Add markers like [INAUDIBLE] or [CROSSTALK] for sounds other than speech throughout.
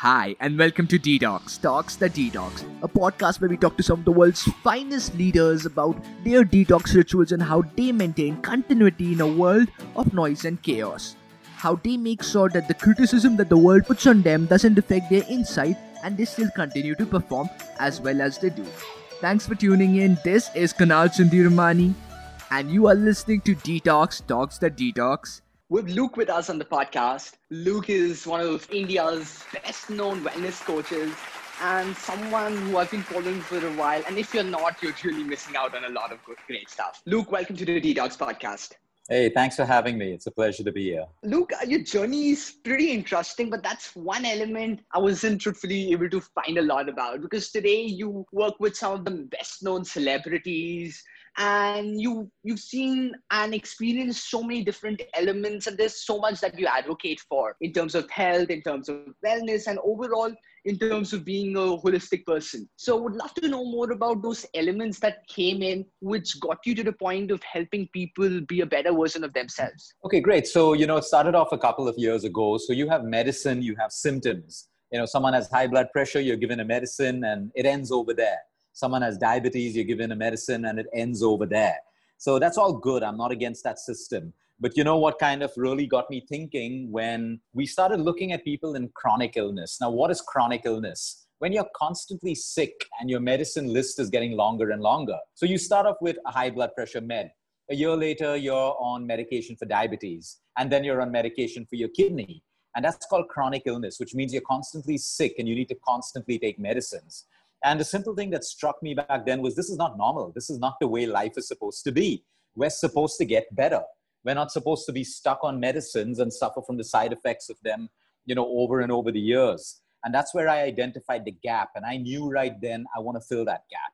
Hi, and welcome to Detox, Talks the Detox, a podcast where we talk to some of the world's finest leaders about their detox rituals and how they maintain continuity in a world of noise and chaos. How they make sure that the criticism that the world puts on them doesn't affect their insight and they still continue to perform as well as they do. Thanks for tuning in. This is Kanal Sundiramani, and you are listening to Detox, Talks the Detox with Luke with us on the podcast. Luke is one of India's best known wellness coaches and someone who I've been following for a while. And if you're not, you're really missing out on a lot of good, great stuff. Luke, welcome to the Detox podcast. Hey, thanks for having me. It's a pleasure to be here. Luke, uh, your journey is pretty interesting, but that's one element I wasn't truthfully able to find a lot about because today you work with some of the best known celebrities, and you you've seen and experienced so many different elements and there's so much that you advocate for in terms of health in terms of wellness and overall in terms of being a holistic person. So I would love to know more about those elements that came in which got you to the point of helping people be a better version of themselves. Okay great. So you know it started off a couple of years ago. So you have medicine you have symptoms. You know someone has high blood pressure you're given a medicine and it ends over there someone has diabetes, you're given a medicine and it ends over there. So that's all good. I'm not against that system. But you know what kind of really got me thinking when we started looking at people in chronic illness. Now, what is chronic illness? When you're constantly sick and your medicine list is getting longer and longer. So you start off with a high blood pressure med. A year later, you're on medication for diabetes, and then you're on medication for your kidney. And that's called chronic illness, which means you're constantly sick and you need to constantly take medicines. And the simple thing that struck me back then was this is not normal. This is not the way life is supposed to be. We're supposed to get better. We're not supposed to be stuck on medicines and suffer from the side effects of them, you know, over and over the years. And that's where I identified the gap. And I knew right then I want to fill that gap.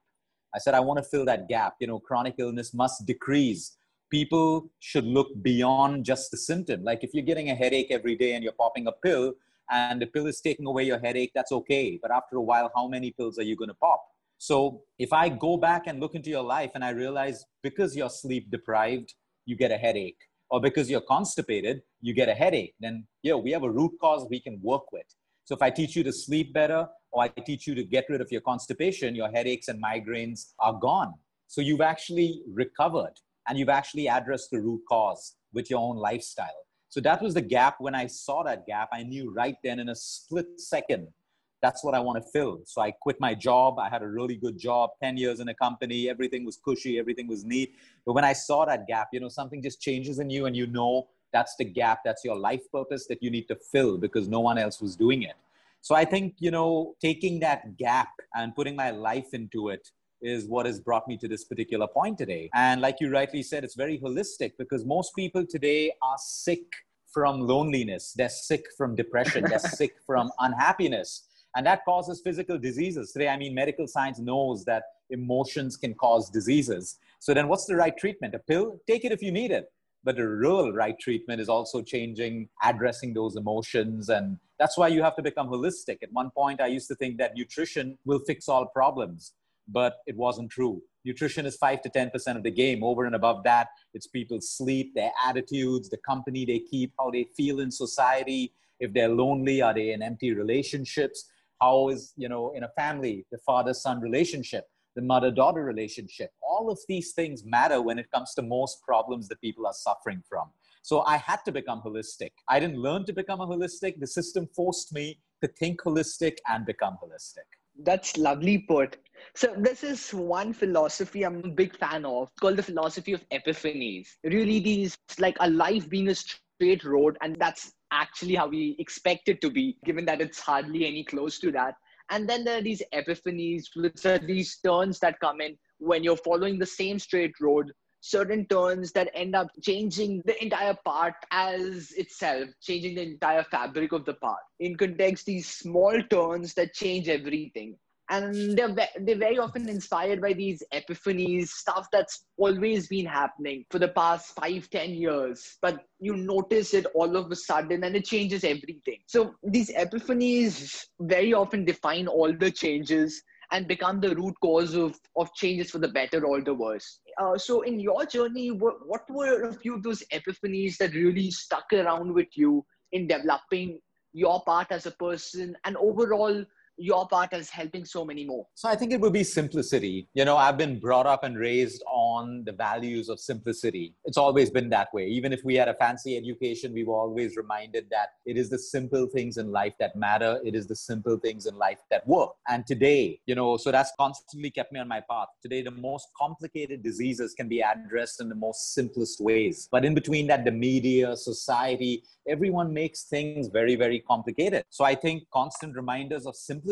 I said, I want to fill that gap. You know, chronic illness must decrease. People should look beyond just the symptom. Like if you're getting a headache every day and you're popping a pill, and the pill is taking away your headache, that's okay. But after a while, how many pills are you going to pop? So if I go back and look into your life and I realize because you're sleep deprived, you get a headache, or because you're constipated, you get a headache, then yeah, we have a root cause we can work with. So if I teach you to sleep better, or I teach you to get rid of your constipation, your headaches and migraines are gone. So you've actually recovered and you've actually addressed the root cause with your own lifestyle. So that was the gap. When I saw that gap, I knew right then in a split second, that's what I want to fill. So I quit my job. I had a really good job, 10 years in a company. Everything was cushy, everything was neat. But when I saw that gap, you know, something just changes in you and you know that's the gap, that's your life purpose that you need to fill because no one else was doing it. So I think, you know, taking that gap and putting my life into it is what has brought me to this particular point today. And like you rightly said, it's very holistic because most people today are sick from loneliness, they're sick from depression, they're [LAUGHS] sick from unhappiness. And that causes physical diseases. Today, I mean, medical science knows that emotions can cause diseases. So then what's the right treatment? A pill? Take it if you need it. But the real right treatment is also changing, addressing those emotions. And that's why you have to become holistic. At one point, I used to think that nutrition will fix all problems but it wasn't true. Nutrition is 5 to 10% of the game. Over and above that, it's people's sleep, their attitudes, the company they keep, how they feel in society. If they're lonely, are they in empty relationships? How is, you know, in a family, the father son relationship, the mother daughter relationship? All of these things matter when it comes to most problems that people are suffering from. So I had to become holistic. I didn't learn to become a holistic. The system forced me to think holistic and become holistic. That's lovely put. So this is one philosophy I'm a big fan of called the philosophy of epiphanies. Really, hmm. these like a life being a straight road, and that's actually how we expect it to be, given that it's hardly any close to that. And then there are these epiphanies, which are these turns that come in when you're following the same straight road certain turns that end up changing the entire part as itself, changing the entire fabric of the part. In context, these small turns that change everything. And they're, they're very often inspired by these epiphanies, stuff that's always been happening for the past five, ten years. But you notice it all of a sudden and it changes everything. So these epiphanies very often define all the changes and become the root cause of, of changes for the better or the worse. Uh, so, in your journey, what, what were a few of those epiphanies that really stuck around with you in developing your part as a person and overall your part as helping so many more? So I think it would be simplicity. You know, I've been brought up and raised on the values of simplicity. It's always been that way. Even if we had a fancy education, we were always reminded that it is the simple things in life that matter. It is the simple things in life that work. And today, you know, so that's constantly kept me on my path. Today, the most complicated diseases can be addressed in the most simplest ways. But in between that, the media, society, everyone makes things very, very complicated. So I think constant reminders of simplicity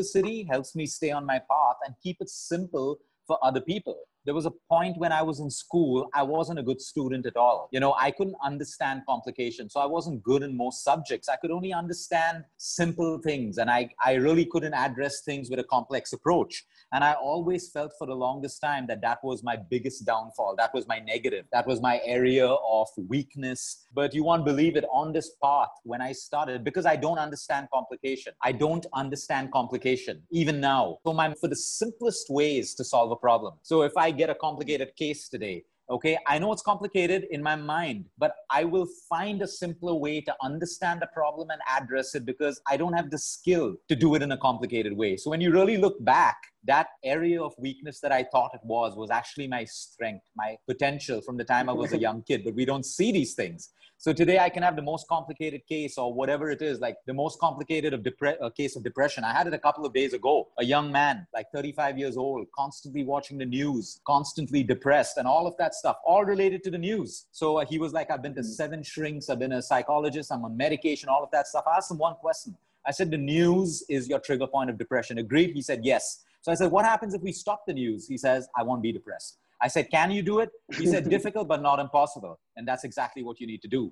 helps me stay on my path and keep it simple for other people there was a point when I was in school, I wasn't a good student at all. You know, I couldn't understand complications. So I wasn't good in most subjects. I could only understand simple things and I, I really couldn't address things with a complex approach. And I always felt for the longest time that that was my biggest downfall. That was my negative. That was my area of weakness. But you won't believe it on this path when I started because I don't understand complication. I don't understand complication even now. So my for the simplest ways to solve a problem. So if I get a complicated case today, okay? I know it's complicated in my mind but i will find a simpler way to understand the problem and address it because i don't have the skill to do it in a complicated way. So when you really look back that area of weakness that i thought it was was actually my strength my potential from the time i was a young kid but we don't see these things so today I can have the most complicated case or whatever it is, like the most complicated of depre- a case of depression. I had it a couple of days ago. A young man, like 35 years old, constantly watching the news, constantly depressed, and all of that stuff, all related to the news. So uh, he was like, I've been to hmm. seven shrinks, I've been a psychologist, I'm on medication, all of that stuff. I asked him one question. I said, The news is your trigger point of depression. Agreed? He said, Yes. So I said, What happens if we stop the news? He says, I won't be depressed. I said, Can you do it? He said, Difficult, but not impossible. And that's exactly what you need to do.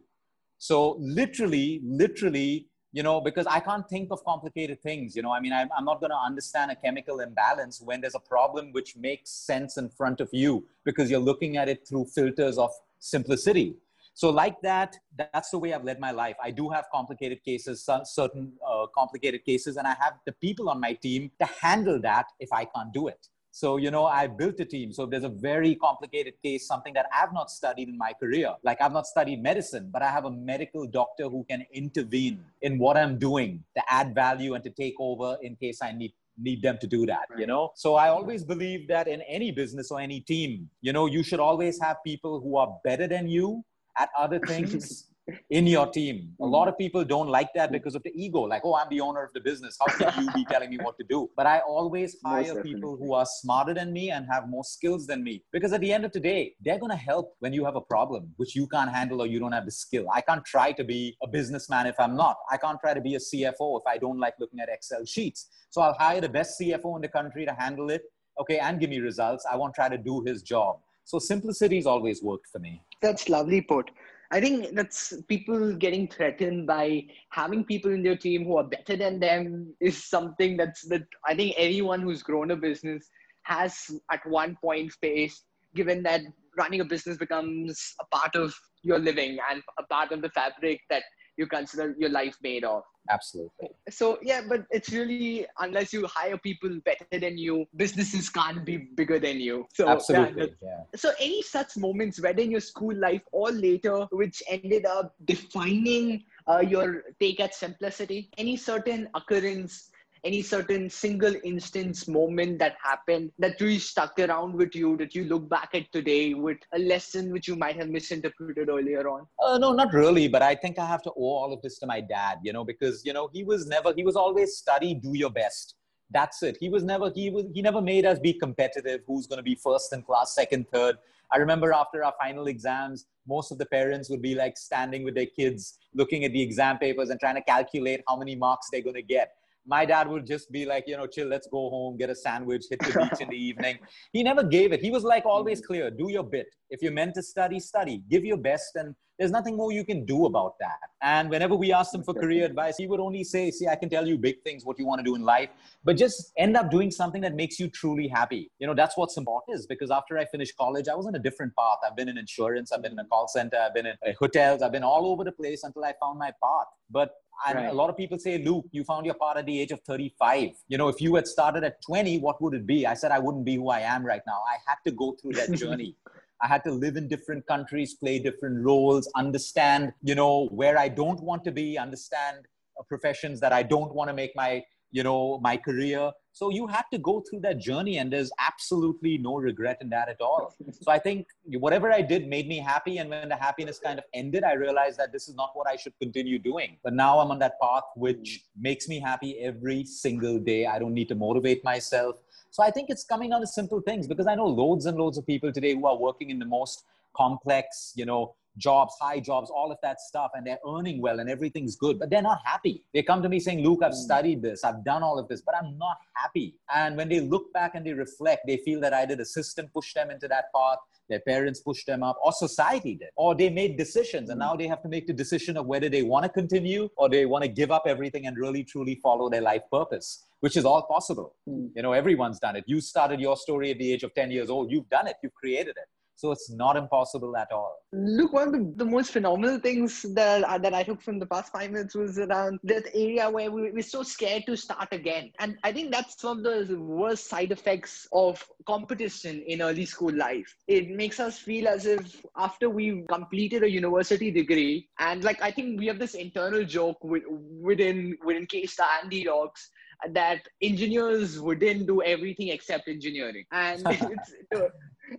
So, literally, literally, you know, because I can't think of complicated things. You know, I mean, I'm, I'm not going to understand a chemical imbalance when there's a problem which makes sense in front of you because you're looking at it through filters of simplicity. So, like that, that's the way I've led my life. I do have complicated cases, certain uh, complicated cases, and I have the people on my team to handle that if I can't do it. So, you know, I built a team. So, if there's a very complicated case, something that I've not studied in my career. Like, I've not studied medicine, but I have a medical doctor who can intervene in what I'm doing to add value and to take over in case I need need them to do that right. you know so i always believe that in any business or any team you know you should always have people who are better than you at other things in your team. A lot of people don't like that because of the ego, like, oh, I'm the owner of the business. How can you be telling me what to do? But I always hire people who are smarter than me and have more skills than me. Because at the end of the day, they're going to help when you have a problem which you can't handle or you don't have the skill. I can't try to be a businessman if I'm not. I can't try to be a CFO if I don't like looking at Excel sheets. So I'll hire the best CFO in the country to handle it, okay, and give me results. I won't try to do his job. So simplicity has always worked for me. That's lovely put. I think that's people getting threatened by having people in their team who are better than them is something that's that I think anyone who's grown a business has at one point faced, given that running a business becomes a part of your living and a part of the fabric that you consider your life made of. Absolutely. So yeah, but it's really unless you hire people better than you, businesses can't be bigger than you. So absolutely. Yeah, yeah. So any such moments, whether in your school life or later, which ended up defining uh, your take at simplicity, any certain occurrence any certain single instance moment that happened that really stuck around with you that you look back at today with a lesson which you might have misinterpreted earlier on? Uh, no, not really. But I think I have to owe all of this to my dad, you know, because, you know, he was never, he was always study, do your best. That's it. He was never, he was, he never made us be competitive. Who's going to be first in class, second, third. I remember after our final exams, most of the parents would be like standing with their kids, looking at the exam papers and trying to calculate how many marks they're going to get my dad would just be like, you know, chill, let's go home, get a sandwich, hit the beach in the [LAUGHS] evening. He never gave it. He was like always mm-hmm. clear do your bit. If you're meant to study, study, give your best, and there's nothing more you can do about that. And whenever we asked him for career advice, he would only say, see, I can tell you big things, what you want to do in life, but just end up doing something that makes you truly happy. You know, that's what's important is because after I finished college, I was on a different path. I've been in insurance, I've been in a call center, I've been in hotels, I've been all over the place until I found my path. But and right. a lot of people say, Luke, you found your part at the age of 35. You know, if you had started at 20, what would it be? I said, I wouldn't be who I am right now. I had to go through that [LAUGHS] journey. I had to live in different countries, play different roles, understand, you know, where I don't want to be, understand uh, professions that I don't want to make my you know my career so you have to go through that journey and there's absolutely no regret in that at all. So i think whatever i did made me happy and when the happiness kind of ended i realized that this is not what i should continue doing. But now i'm on that path which makes me happy every single day. I don't need to motivate myself. So i think it's coming down to simple things because i know loads and loads of people today who are working in the most complex you know jobs, high jobs, all of that stuff, and they're earning well and everything's good, but they're not happy. They come to me saying, Luke, I've hmm. studied this, I've done all of this, but I'm not happy. And when they look back and they reflect, they feel that either the system pushed them into that path, their parents pushed them up, or society did, or they made decisions, and hmm. now they have to make the decision of whether they want to continue or they want to give up everything and really truly follow their life purpose which is all possible. Mm. You know, everyone's done it. You started your story at the age of 10 years old. You've done it. You've created it. So it's not impossible at all. Look, one of the, the most phenomenal things that, uh, that I took from the past five minutes was around that area where we, we're so scared to start again. And I think that's one of the worst side effects of competition in early school life. It makes us feel as if after we've completed a university degree, and like I think we have this internal joke within within K-Star and D-Docs that engineers wouldn't do everything except engineering. And [LAUGHS] it's,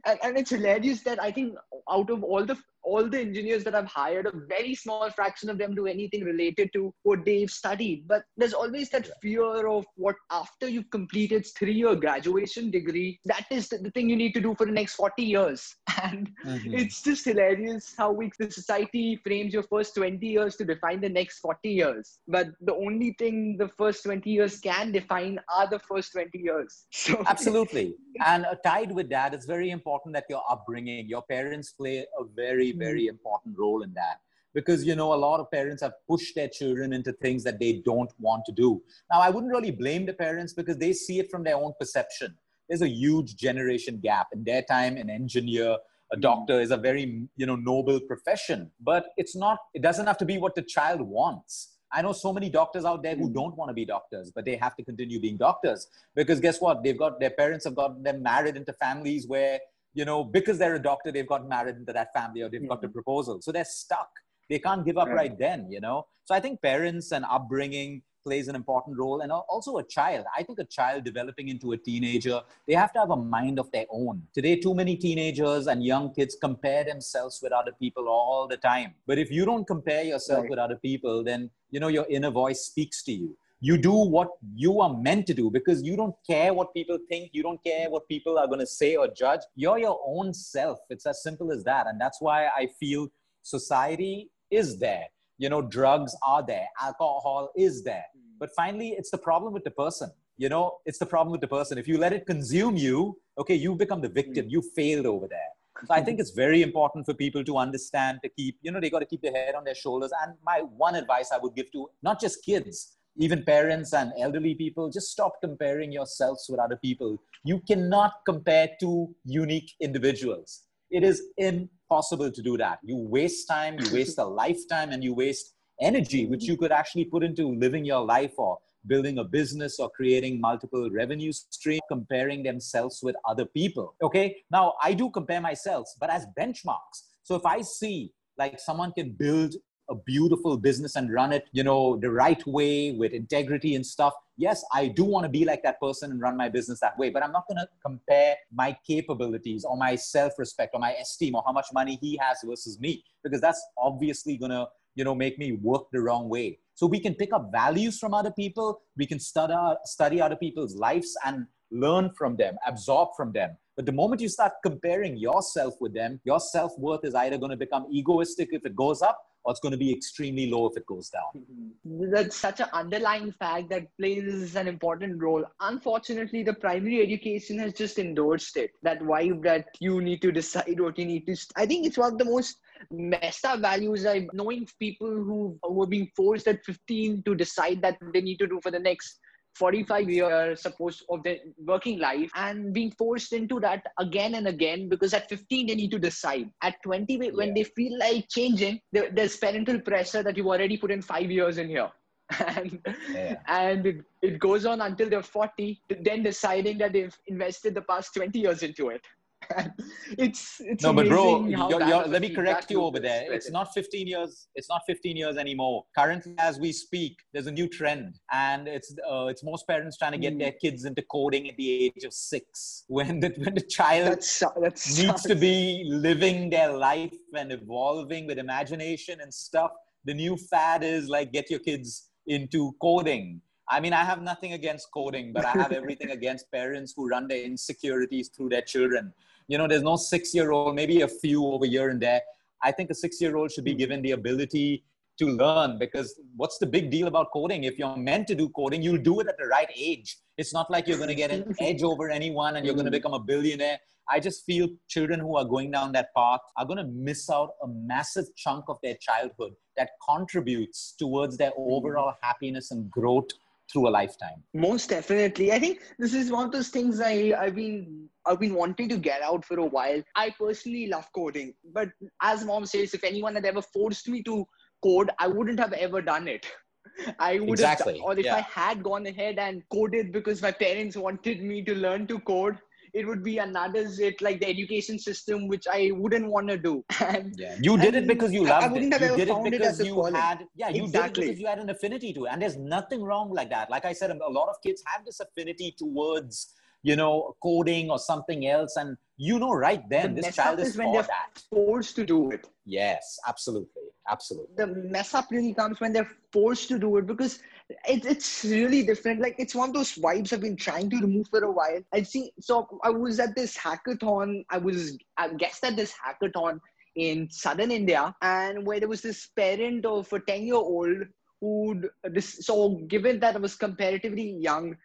and, and it's hilarious that I think out of all the all the engineers that I've hired, a very small fraction of them do anything related to what they've studied. But there's always that fear of what after you've completed three-year graduation degree, that is the thing you need to do for the next 40 years. [LAUGHS] And mm-hmm. it's just hilarious how we the society frames your first 20 years to define the next 40 years. But the only thing the first 20 years can define are the first 20 years. [LAUGHS] So absolutely. and uh, tied with that, it's very important that your upbringing, your parents play a very very important role in that. Because you know a lot of parents have pushed their children into things that they don't want to do. Now i wouldn't really blame the parents because they see it from their own perception. There's a huge generation gap. In their time an engineer a doctor is a very you know noble profession. But it's not it doesn't have to be what the child wants. I know so many doctors out there who mm. don't want to be doctors but they have to continue being doctors. Because guess what? They've got their parents have got them married into families where you know, because they're a doctor, they've got married into that family or they've mm-hmm. got the proposal. So they're stuck. They can't give up right. right then, you know? So I think parents and upbringing plays an important role and also a child i think a child developing into a teenager they have to have a mind of their own today too many teenagers and young kids compare themselves with other people all the time but if you don't compare yourself right. with other people then you know your inner voice speaks to you you do what you are meant to do because you don't care what people think. You don't care what people are going to say or judge. You're your own self. It's as simple as that. And that's why i feel society is there. You know drugs are there. Alcohol is there. Hmm. But finally it's the problem with the person. You know it's the problem with the person. If you let it consume you okay you become the victim. Hmm. You failed over there. So I think it's very important for people to understand to keep, you know, they got to keep their head on their shoulders. And my one advice I would give to not just kids, even parents and elderly people, just stop comparing yourselves with other people. You cannot compare two unique individuals. It is impossible to do that. You waste time, you waste a lifetime, and you waste energy, which you could actually put into living your life or building a business or creating multiple revenue streams, comparing themselves with other people. Okay. Now, I do compare myself, but as benchmarks. So if I see like someone can build a beautiful business and run it, you know, the right way with integrity and stuff. Yes, I do want to be like that person and run my business that way, but I'm not going to compare my capabilities or my self-respect or my esteem or how much money he has versus me because that's obviously going to, you know, make me work the wrong way. So we can pick up values from other people, we can study study other people's lives and learn from them, absorb from them. But the moment you start comparing yourself with them, your self worth is either going to become egoistic if it goes up or it's going to be extremely low if it goes down. Mm-hmm. That's such an underlying fact that plays an important role. Unfortunately, the primary education has just endorsed it. That vibe that you need to decide what you need to. St- I think it's one of the most messed up values. I'm knowing people who are being forced at 15 to decide that they need to do for the next 45 years supposed of their working life and being forced into that again and again because at 15 they need to decide at 20 when yeah. they feel like changing there's parental pressure that you've already put in five years in here [LAUGHS] and yeah. and it, it goes on until they're 40 then deciding that they've invested the past 20 years into it [LAUGHS] it's it's no, but bro, you're, you're, let me correct you over there. It's not 15 years. It's not 15 years anymore. Currently, as we speak, there's a new trend, and it's uh, it's most parents trying to get Hmm. their kids into coding at the age of six, [LAUGHS] when the when the child That's that's needs to be living their life and evolving with imagination and stuff. The new fad is like get your kids into coding. I mean, I have nothing against coding, but I have [LAUGHS] everything against parents who run their insecurities through their children. You know, there's no six year old, maybe a few over here and there. I think a six year old should be hmm. given the ability to learn because what's the big deal about coding? If you're meant to do coding, you'll do it at the right age. It's not like you're going to get an [LAUGHS] edge over anyone and you're going to hmm. become a billionaire. I just feel children who are going down that path are going to miss out a massive chunk of their childhood that contributes towards their hmm. overall happiness and growth through a lifetime. Most definitely. I think this is one of those things I, I've been I've been wanting to get out for a while. I personally love coding, but as mom says, if anyone had ever forced me to code, I wouldn't have ever done it. [LAUGHS] I would Exactly, have, or if yeah. I had gone ahead and coded because my parents wanted me to learn to code, it would be another zit like the education system, which I wouldn't want to do. [LAUGHS] And Yeah, you did it because you I- I wouldn't it. have You ever did it found it because as you calling. had, yeah, you did it Exactly. because you had an affinity to it. And there's nothing wrong like that. Like I said, a lot of kids have this affinity towards, you know, coding or something else. And you know, right then, the this child is is when they're that. forced to do it. Yes, absolutely. Absolutely. the mess up really comes when they're forced to do it because it, it's really different. Like it's one of those vibes I've been trying to remove for a while. I see. So I was at this hackathon. I was I guest at this hackathon in southern India, and where there was this parent of a ten year old who this. So given that I was comparatively young,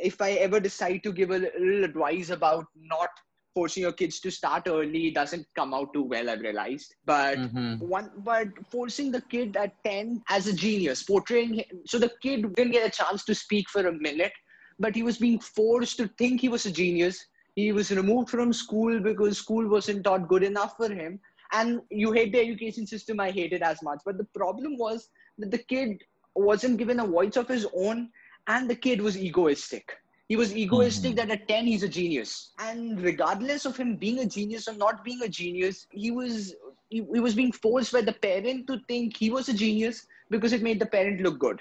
if I ever decide to give a little advice about not forcing your kids to start early, doesn't come out too well. I've realized, but Mhm. one but forcing the kid at 10 as a genius portraying him so the kid didn't get a chance to speak for a minute but he was being forced to think he was a genius he was removed from school because school wasn't taught good enough for him and you hate the education system i hate it as much but the problem was that the kid wasn't given a voice of his own and the kid was egoistic he was egoistic Mhm. that at 10 he's a genius and regardless of him being a genius or not being a genius he was he, he was being forced by the parent to think he was a genius because it made the parent look good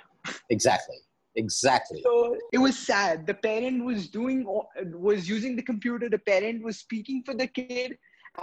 Exactly. Exactly. so it was sad the parent was doing was using the computer the parent was speaking for the kid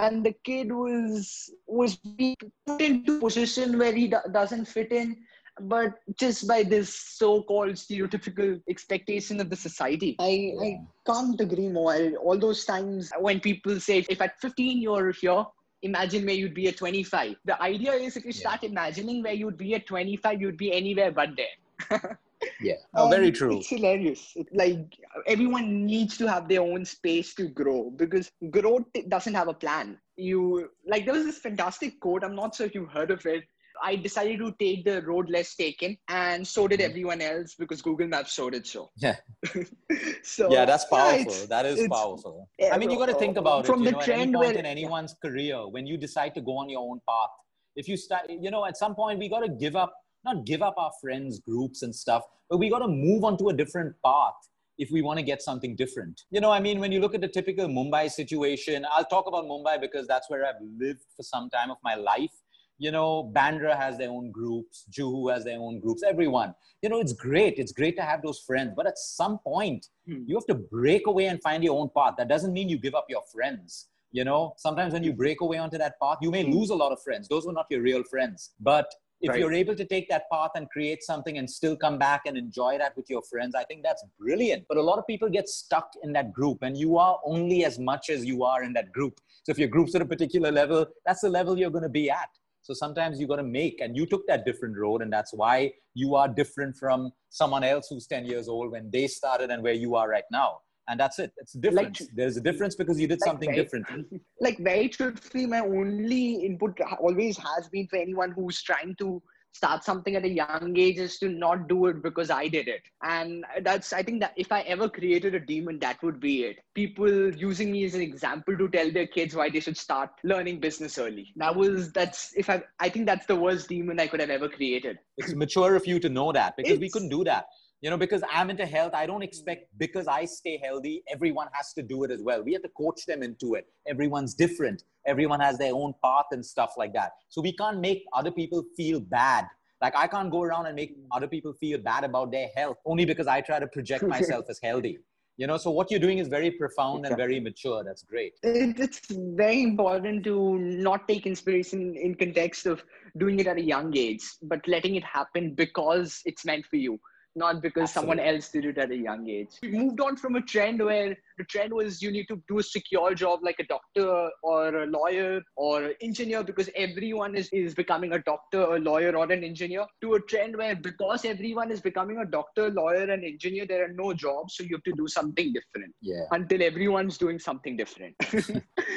and the kid was was being put into a position where he do- doesn't fit in but just by this so-called stereotypical expectation of the society i i can't agree more all those times when people say if at 15 you're here imagine where you'd be at 25 the idea is if you Yeah. start imagining where you'd be at 25 you'd be anywhere but there [LAUGHS] Yeah. Oh, very true. It's hilarious. It, like everyone needs to have their own space to grow because growth doesn't have a plan. You like there was this fantastic quote. I'm not sure if you've heard of it. I decided to take the road less taken, and so did Mhm. everyone else because Google Maps showed it so. Yeah. [LAUGHS] so yeah, that's powerful. it's- that is powerful. yeah, I mean, you got to think about from it. You the know, at any point where- in anyone's career, when you decide to go on your own path, if you start, you know, at some point we got to give up, not give up our friends, groups, and stuff, but we got to move on to a different path if we want to get something different. You know, I mean, when you look at the typical Mumbai situation, I'll talk about Mumbai because that's where I've lived for some time of my life. You know, Bandra has their own groups, Juhu has their own groups, everyone. You know, it's great. It's great to have those friends. But at some point, Hmm. you have to break away and find your own path. That doesn't mean you give up your friends. You know, sometimes when you break away onto that path, you may Hmm. lose a lot of friends. Those were not your real friends. But if Right. you're able to take that path and create something and still come back and enjoy that with your friends, I think that's brilliant. But a lot of people get stuck in that group, and you are only as much as you are in that group. So if your group's at a particular level, that's the level you're going to be at. So sometimes you got to make, and you took that different road, and that's why you are different from someone else who's 10 years old when they started and where you are right now. And that's it. It's a difference. There's a difference because you did Like something very- different. [LAUGHS] like very truthfully, my only input always has been for anyone who's trying to start something at a young age is to not do it because I did it. And that's, I think that if I ever created a demon, that would be it. People using me as an example to tell their kids why they should start learning business early. That was, that's, if I, I think that's the worst demon I could have ever created. It's mature of you to know that because we couldn't do that. You know because i'm into health i don't hmm. expect because i stay healthy everyone has to do it as well. We have to coach them into it. Everyone's different. Everyone has their own path and stuff like that. So we can't make other people feel bad. Like i can't go around and make hmm. other people feel bad about their health only because i try to project [LAUGHS] myself as healthy. You know so what you're doing is very profound and very mature. That's great. It's very important to not take inspiration in context of doing it at a young age but letting it happen because it's meant for you not because Absolutely. someone else did it at a young age. We moved on from a trend where the trend was you need to do a secure job like a doctor or a lawyer or an engineer because everyone is, is becoming a doctor, a lawyer, or an engineer to a trend where because everyone is becoming a doctor, lawyer, and engineer, there are no jobs. So you have to do something different. Yeah. Until everyone's doing something different. [LAUGHS]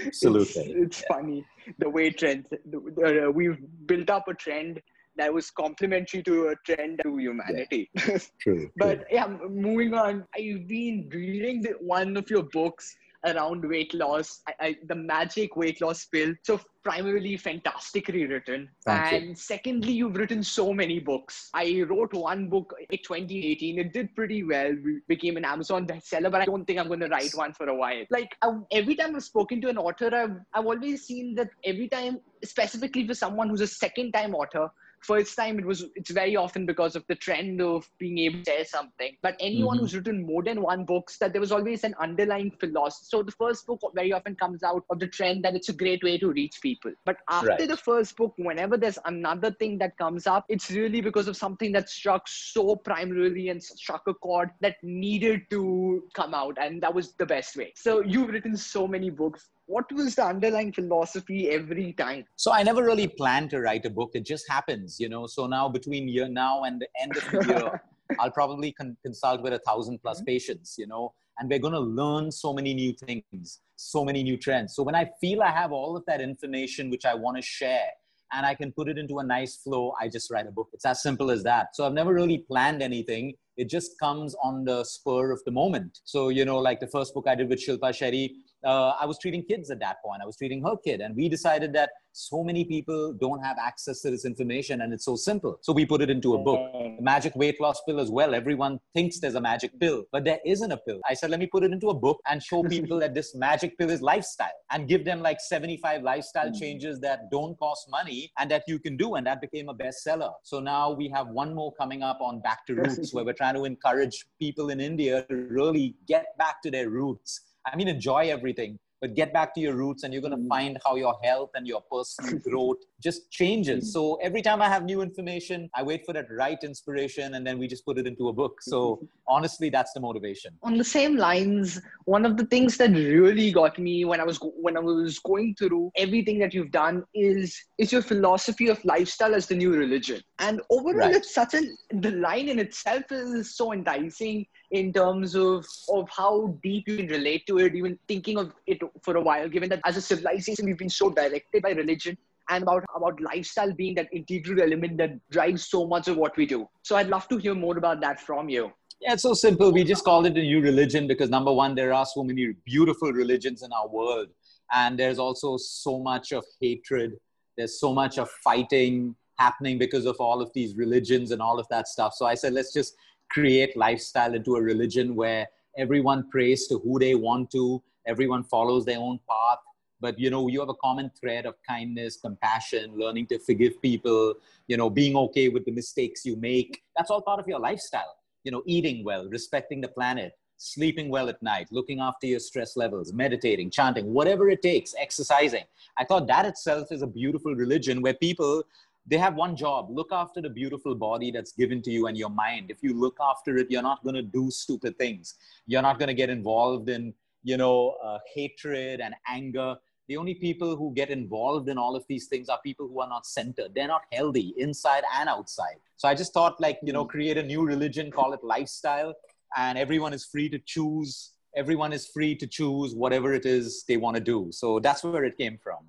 Absolutely. it's, it's yeah. funny the way trends, uh, we've built up a trend that was complementary to a trend to humanity. Yeah. [LAUGHS] True. but true. yeah, moving on, I've been reading the, one of your books around weight loss, I, I, the magic weight loss pill. So primarily fantastically written. Thank and you. secondly, you've written so many books. I wrote one book in 2018. It did pretty well. We became an Amazon bestseller, but I don't think I'm going to write one for a while. Like I, every time I've spoken to an author, I've, I've always seen that every time, specifically for someone who's a second time author, first time it was it's very often because of the trend of being able to share something. But anyone mm-hmm. who's written more than one books that there was always an underlying philosophy. So the first book very often comes out of the trend that it's a great way to reach people. But after right. the first book whenever there's another thing that comes up it's really because of something that struck so primarily and struck a chord that needed to come out and that was the best way. So you've written so many books what was the underlying philosophy every time so i never really planned to write a book it just happens you know so now between year now and the end of the year [LAUGHS] i'll probably con- consult with a thousand plus mm-hmm. patients you know and we're going to learn so many new things so many new trends so when i feel i have all of that information which i want to share and I can put it into a nice flow. I just write a book. It's as simple as that. So I've never really planned anything. It just comes on the spur of the moment. So, you know, like the first book I did with Shilpa Shetty, uh, I was treating kids at that point. I was treating her kid. And we decided that so many people don't have access to this information and it's so simple. So we put it into a book. The magic weight loss pill as well. Everyone thinks there's a magic pill, but there isn't a pill. I said, let me put it into a book and show [LAUGHS] people that this magic pill is lifestyle and give them like 75 lifestyle hmm. changes that don't cost money and that you can do. And that became a bestseller. So now we have one more coming up on Back to [LAUGHS] Roots, where we're trying to encourage people in India to really get back to their roots I mean, enjoy everything, but get back to your roots and you're going to mm-hmm. find how your health and your personal [LAUGHS] growth just changes. Mm-hmm. So every time I have new information, I wait for that right inspiration and then we just put it into a book. So [LAUGHS] honestly, that's the motivation. On the same lines, one of the things that really got me when I was when I was going through everything that you've done is is your philosophy of lifestyle as the new religion. And overall, right. it's such a the line in itself is so enticing in terms of of how deep you can relate to it, even thinking of it for a while, given that as a civilization we've been so directed by religion and about about lifestyle being that integral element that drives so much of what we do. So I'd love to hear more about that from you. Yeah, it's so simple. We just called it a new religion because number one, there are so many beautiful religions in our world. And there's also so much of hatred. There's so much of fighting happening because of all of these religions and all of that stuff. So I said, let's just create lifestyle into a religion where everyone prays to who they want to, everyone follows their own path. But you know, you have a common thread of kindness, compassion, learning to forgive people, you know, being okay with the mistakes you make. That's all part of your lifestyle. You know, eating well, respecting the planet, sleeping well at night, looking after your stress levels, meditating, chanting, whatever it takes, exercising. I thought that itself is a beautiful religion where people they have one job look after the beautiful body that's given to you and your mind. If you look after it you're not going to do stupid things. You're not going to get involved in you know uh, hatred and anger. The only people who get involved in all of these things are people who are not centered. They're not healthy inside and outside. So i just thought like you know hmm. create a new religion call it lifestyle and everyone is free to choose. Everyone is free to choose whatever it is they want to do. So that's where it came from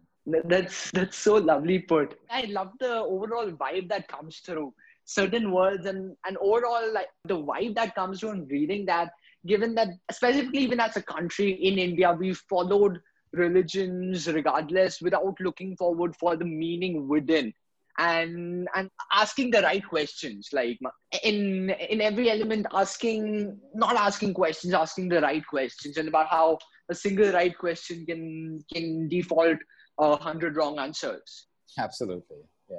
that's that's so lovely put. I love the overall vibe that comes through certain words and and overall like the vibe that comes through in reading that. Given that, specifically even as a country in India, we've followed religions regardless without looking forward for the meaning within and and asking the right questions like in in every element asking not asking questions asking the right questions and about how a single right question can can default a hundred wrong answers. Absolutely yeah.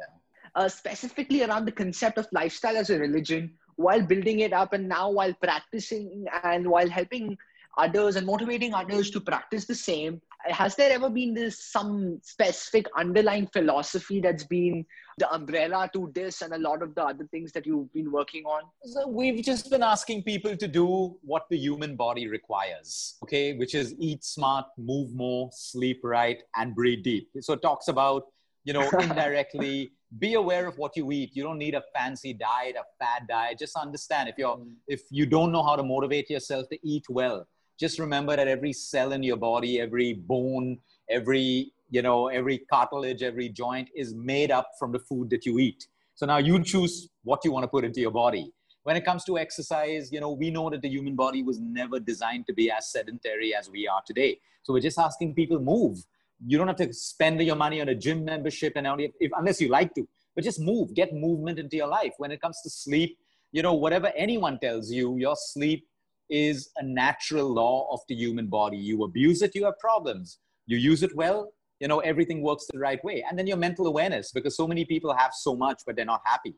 Uh, specifically around the concept of lifestyle as a religion while building it up and now while practicing and while helping others and motivating others to practice the same. Has there ever been this some specific underlying philosophy that's been the umbrella to this and a lot of the other things that you've been working on? So we've just been asking people to do what the human body requires okay? Which is eat smart move more sleep right and breathe deep. So it talks about you know [LAUGHS] indirectly be aware of what you eat. You don't need a fancy diet a fad diet. Just understand if you're mm. if you don't know how to motivate yourself to eat well just remember that every cell in your body, every bone, every you know, every cartilage, every joint is made up from the food that you eat. So now you choose what you want to put into your body. When it comes to exercise, you know, we know that the human body was never designed to be as sedentary as we are today. So we're just asking people move. You don't have to spend your money on a gym membership and only if, unless you like to, but just move, get movement into your life. When it comes to sleep, you know, whatever anyone tells you, your sleep is a natural law of the human body. You abuse it, you have problems. You use it well, you know, everything works the right way. And then your mental awareness, because so many people have so much, but they're not happy.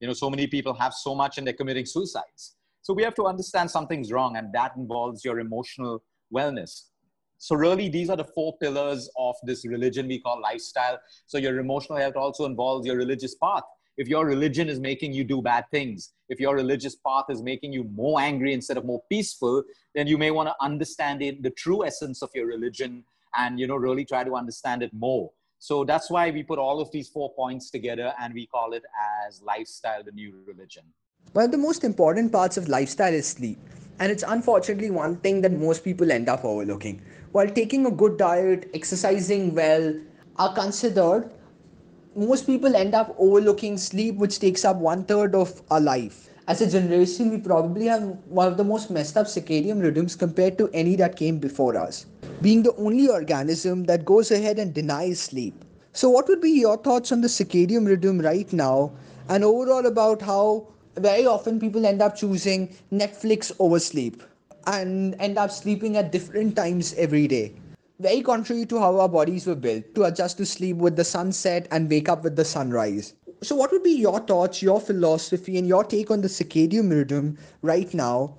You know, so many people have so much and they're committing suicides. So we have to understand something's wrong, and that involves your emotional wellness. So really, these are the four pillars of this religion we call lifestyle. So your emotional health also involves your religious path if your religion is making you do bad things, if your religious path is making you more angry instead of more peaceful, then you may want to understand it, the true essence of your religion and you know really try to understand it more. So that's why we put all of these four points together and we call it as lifestyle, the new religion. One of the most important parts of lifestyle is sleep. And it's unfortunately one thing that most people end up overlooking. While taking a good diet, exercising well are considered, most people end up overlooking sleep, which takes up one third of our life. As a generation, we probably have one of the most messed up circadian rhythms compared to any that came before us, being the only organism that goes ahead and denies sleep. So, what would be your thoughts on the circadian rhythm right now, and overall about how very often people end up choosing Netflix over sleep and end up sleeping at different times every day? Very contrary to how our bodies were built to adjust to sleep with the sunset and wake up with the sunrise. So, what would be your thoughts, your philosophy, and your take on the circadian rhythm right now,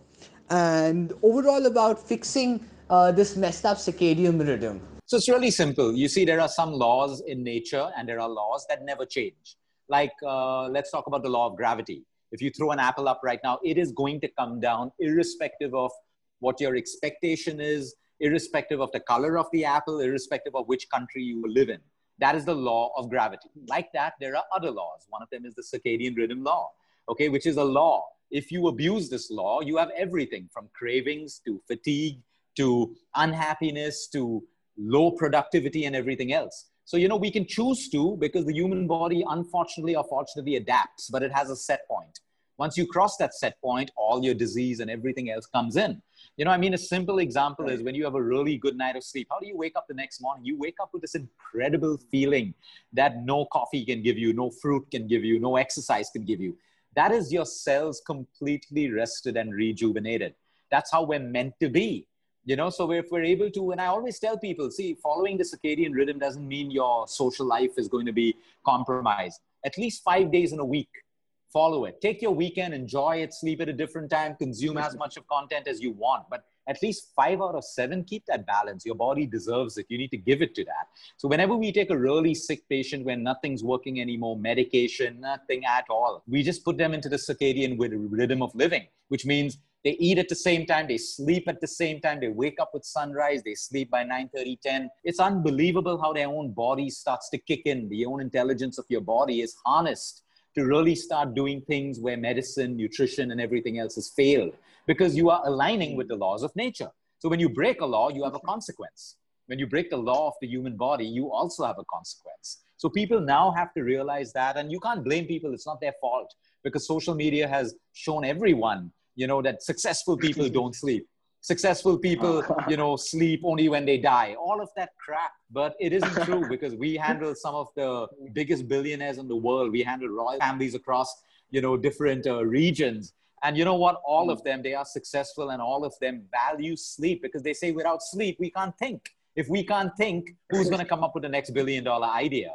and overall about fixing uh, this messed up circadian rhythm? So, it's really simple. You see, there are some laws in nature, and there are laws that never change. Like, uh, let's talk about the law of gravity. If you throw an apple up right now, it is going to come down, irrespective of what your expectation is, irrespective of the color of the apple, irrespective of which country you live in. That is the law of gravity. Like that, there are other laws. One of them is the circadian rhythm law, okay, which is a law. If you abuse this law, you have everything from cravings to fatigue to unhappiness to low productivity and everything else. So, you know, we can choose to because the human body, unfortunately or fortunately, adapts, but it has a set point. Once you cross that set point, all your disease and everything else comes in. You know, I mean, a simple example is when you have a really good night of sleep, how do you wake up the next morning? You wake up with this incredible feeling that no coffee can give you, no fruit can give you, no exercise can give you. That is your cells completely rested and rejuvenated. That's how we're meant to be. You know, so if we're able to, and I always tell people, see, following the circadian rhythm doesn't mean your social life is going to be compromised. At least five days in a week, follow it. Take your weekend, enjoy it, sleep at a different time, consume as much of content as you want. But at least five out of seven, keep that balance. Your body deserves it. You need to give it to that. So, whenever we take a really sick patient where nothing's working anymore, medication, nothing at all, we just put them into the circadian rhythm of living, which means they eat at the same time, they sleep at the same time, they wake up with sunrise, they sleep by 9 30, 10. It's unbelievable how their own body starts to kick in. The own intelligence of your body is harnessed to really start doing things where medicine, nutrition, and everything else has failed because you are aligning with the laws of nature. So when you break a law, you have a consequence. When you break the law of the human body, you also have a consequence. So people now have to realize that, and you can't blame people. It's not their fault because social media has shown everyone, you know, that successful people [LAUGHS] don't sleep. Successful people [LAUGHS] you know sleep only when they die. All of that crap but it isn't true [LAUGHS] because we handle some of the biggest billionaires in the world. We handle royal families across you know different uh, regions. And you know what? All of them they are successful and all of them value sleep because they say without sleep we can't think. If we can't think who's going to come up with the next billion dollar idea?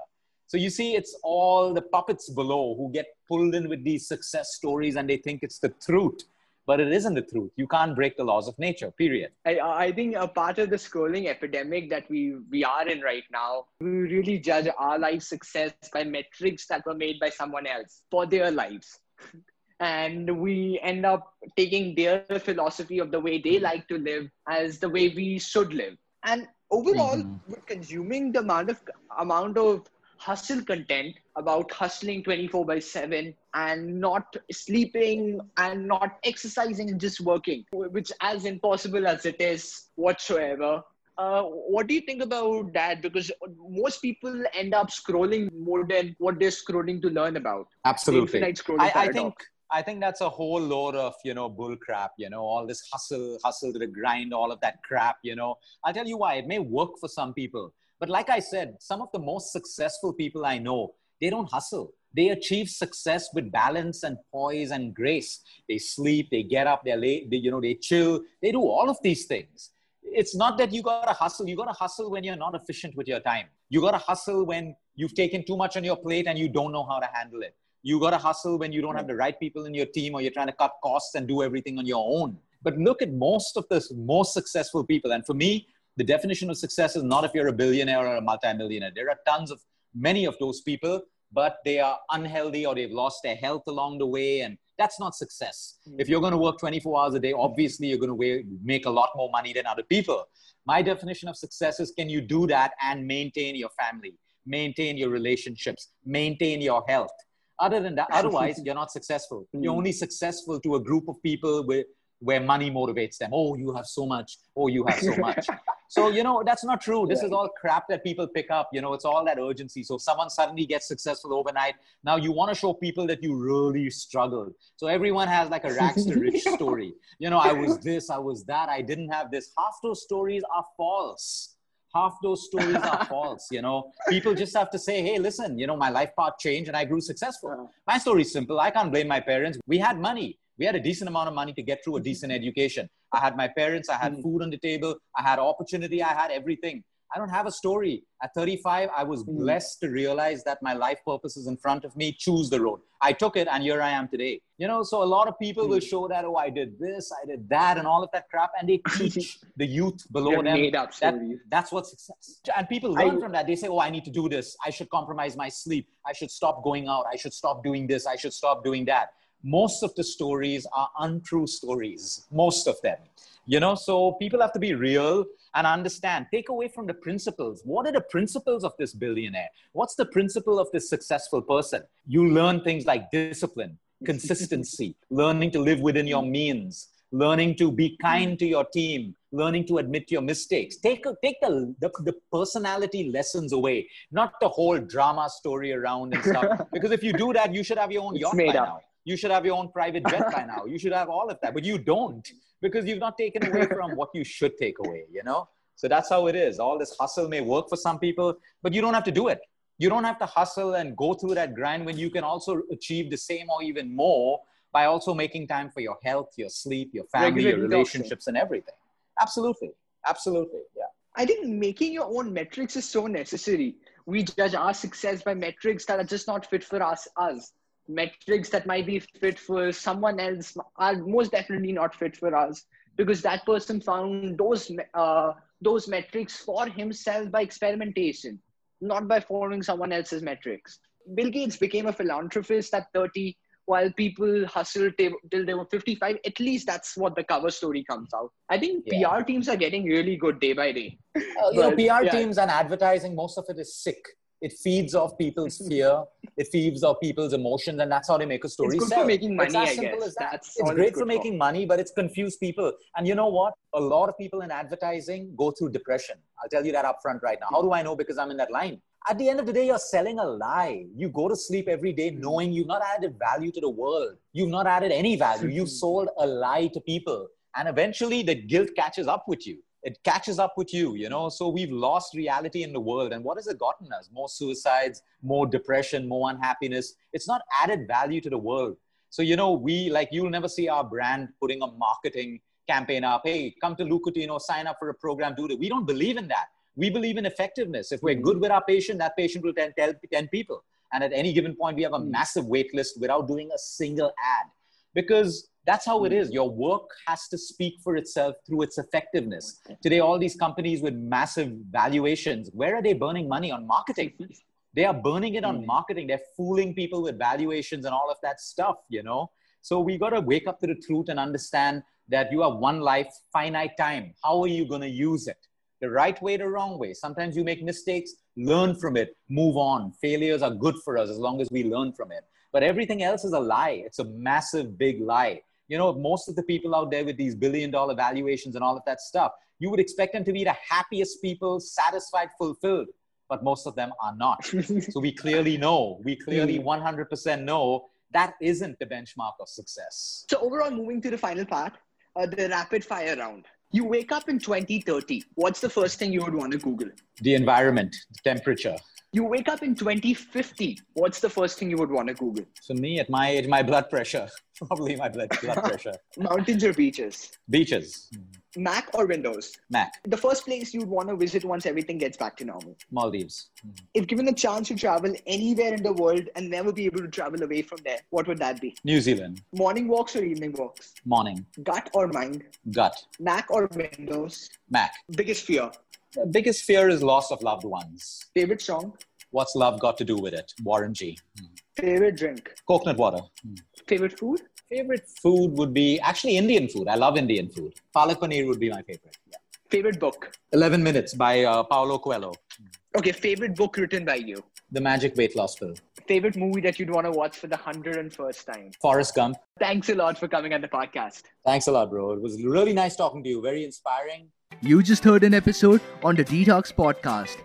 So you see, it's all the puppets below who get pulled in with these success stories and they think it's the truth. But it isn't the truth. You can't break the laws of nature, period. I, I think a part of the scrolling epidemic that we, we are in right now, we really judge our life success by metrics that were made by someone else for their lives. [LAUGHS] and we end up taking their philosophy of the way they like to live as the way we should live. And overall, mm-hmm. with consuming the amount of amount of hustle content about hustling 24 by 7 and not sleeping and not exercising and just working, which as impossible as it is whatsoever. Uh, what do you think about that? Because most people end up scrolling more than what they're scrolling to learn about. Absolutely. I, I think I think that's a whole load of, you know, bull crap, you know, all this hustle, hustle to the grind, all of that crap, you know. I'll tell you why. It may work for some people. But like I said, some of the most successful people I know, they don't hustle. They achieve success with balance and poise and grace. They sleep, they get up, they're late, they, you know, they chill. They do all of these things. It's not that you gotta hustle. You gotta hustle when you're not efficient with your time. You gotta hustle when you've taken too much on your plate and you don't know how to handle it. You gotta hustle when you don't have the right people in your team or you're trying to cut costs and do everything on your own. But look at most of the most successful people. And for me, the definition of success is not if you're a billionaire or a multimillionaire. There are tons of many of those people, but they are unhealthy or they've lost their health along the way. And that's not success. Mm-hmm. If you're going to work 24 hours a day, obviously you're going to make a lot more money than other people. My definition of success is can you do that and maintain your family, maintain your relationships, maintain your health? Other than that, [LAUGHS] otherwise, you're not successful. Mm-hmm. You're only successful to a group of people with where money motivates them. Oh, you have so much. Oh, you have so much. [LAUGHS] so, you know, that's not true. This yeah. is all crap that people pick up. You know, it's all that urgency. So, someone suddenly gets successful overnight. Now, you want to show people that you really struggled. So, everyone has like a rags to [LAUGHS] rich story. You know, I was this, I was that, I didn't have this. Half those stories are false. Half those stories are [LAUGHS] false. You know, people just have to say, hey, listen, you know, my life path changed and I grew successful. Uh. My story is simple. I can't blame my parents. We had money we had a decent amount of money to get through a decent [LAUGHS] education. I had my parents, I had hmm. food on the table, I had opportunity, I had everything. I don't have a story. At 35, I was hmm. blessed to realize that my life purpose is in front of me. Choose the road. I took it, and here I am today. You know, so a lot of people will hmm. show that, oh, I did this, I did that, and all of that crap, and they [LAUGHS] teach the youth below them. Made up that, that's what success. And people learn I, from that. They say, oh, I need to do this. I should compromise my sleep. I should stop going out. I should stop doing this. I should stop doing that most of the stories are untrue stories most of them. You know so people have to be real and understand. Take away from the principles. What are the principles of this billionaire? What's the principle of this successful person? You learn things like discipline [LAUGHS] consistency learning to live within your means learning to be kind to your team learning to admit your mistakes. Take take the, the, the personality lessons away not the whole drama story around and stuff. [LAUGHS] Because if you do that you should have your own yacht by up. now you should have your own private jet by now. You should have all of that, but you don't because you've not taken away from what you should take away, you know? So that's how it is. All this hustle may work for some people, but you don't have to do it. You don't have to hustle and go through that grind when you can also achieve the same or even more by also making time for your health, your sleep, your family, Regular your relationships, and everything. Absolutely. Absolutely. Yeah. I think making your own metrics is so necessary. We judge our success by metrics that are just not fit for us. us metrics that might be fit for someone else are most definitely not fit for us because that person found those uh, those metrics for himself by experimentation not by following someone else's metrics. Bill gates became a philanthropist at 30 while people hustled till they were 55 at least that's what the cover story comes out. I think yeah. pr teams are getting really good day by day. Uh, you know pr yeah. teams and advertising most of it is sick it feeds off people's [LAUGHS] fear. it feeds off people's emotions, and that's how they make a story it's good sell. for making money. It's as simple as that. That's it's great for making for. money, but it's confused people. And you know what? A lot of people in advertising go through depression. I'll tell you that up front right now. How do I know? Because I'm in that line. At the end of the day, you're selling a lie. You go to sleep every day knowing you've not added value to the world. You've not added any value. [LAUGHS] You've sold a lie to people and eventually the guilt catches up with you it catches up with you you know? So we've lost reality in the world. And what has it gotten us? More suicides more depression more unhappiness. It's not added value to the world. So you know we like you'll never see our brand putting a marketing campaign up. Hey come to Luke Coutinho sign up for a program do it we don't believe in that. We believe in effectiveness. If we're good with our patient that patient will tell 10 people. And at any given point we have a hmm. massive wait list without doing a single ad because that's how it is. Your work has to speak for itself through its effectiveness. Today, all these companies with massive valuations, where are they burning money on marketing? [LAUGHS] They are burning it on hmm. marketing. They're fooling people with valuations and all of that stuff, you know? So we got to wake up to the truth and understand that you have one life, finite time. How are you going to use it? The right way, the wrong way. Sometimes you make mistakes, learn from it, move on. Failures are good for us as long as we learn from it. But everything else is a lie. It's a massive, big lie you know, most of the people out there with these billion dollar valuations and all of that stuff, you would expect them to be the happiest people, satisfied, fulfilled, but most of them are not. [LAUGHS] so we clearly know, we clearly 100% know that isn't the benchmark of success. So overall, moving to the final part, uh, the rapid fire round. You wake up in 2030. What's the first thing you would want to Google? The environment, the temperature. You wake up in 2050. What's the first thing you would want to Google? So me at my age, my blood pressure. [LAUGHS] Probably my blood, blood pressure. [LAUGHS] Mountains or beaches? Beaches. Hmm. Mac or Windows? Mac. The first place you'd want to visit once everything gets back to normal? Maldives. Hmm. If given a chance to travel anywhere in the world and never be able to travel away from there, what would that be? New Zealand. Morning walks or evening walks? Morning. Gut or mind? Gut. Mac or Windows? Mac. Biggest fear? The biggest fear is loss of loved ones. Favorite song? What's love got to do with it? Warren G. Hmm. Favorite drink? Coconut water. Hmm. Favorite food? Favorite food would be actually Indian food. I love Indian food. Palak paneer would be my favorite. Yeah. Favorite book? 11 Minutes by uh, Paulo Coelho. Hmm. Okay, favorite book written by you? The Magic Weight Loss Pill. Favorite movie that you'd want to watch for the 101st time? Forrest Gump. Thanks a lot for coming on the podcast. Thanks a lot, bro. It was really nice talking to you. Very inspiring. You just heard an episode on the Detox Podcast.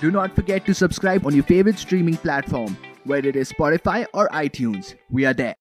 Do not forget to subscribe on your favorite streaming platform, whether it is Spotify or iTunes. We are there.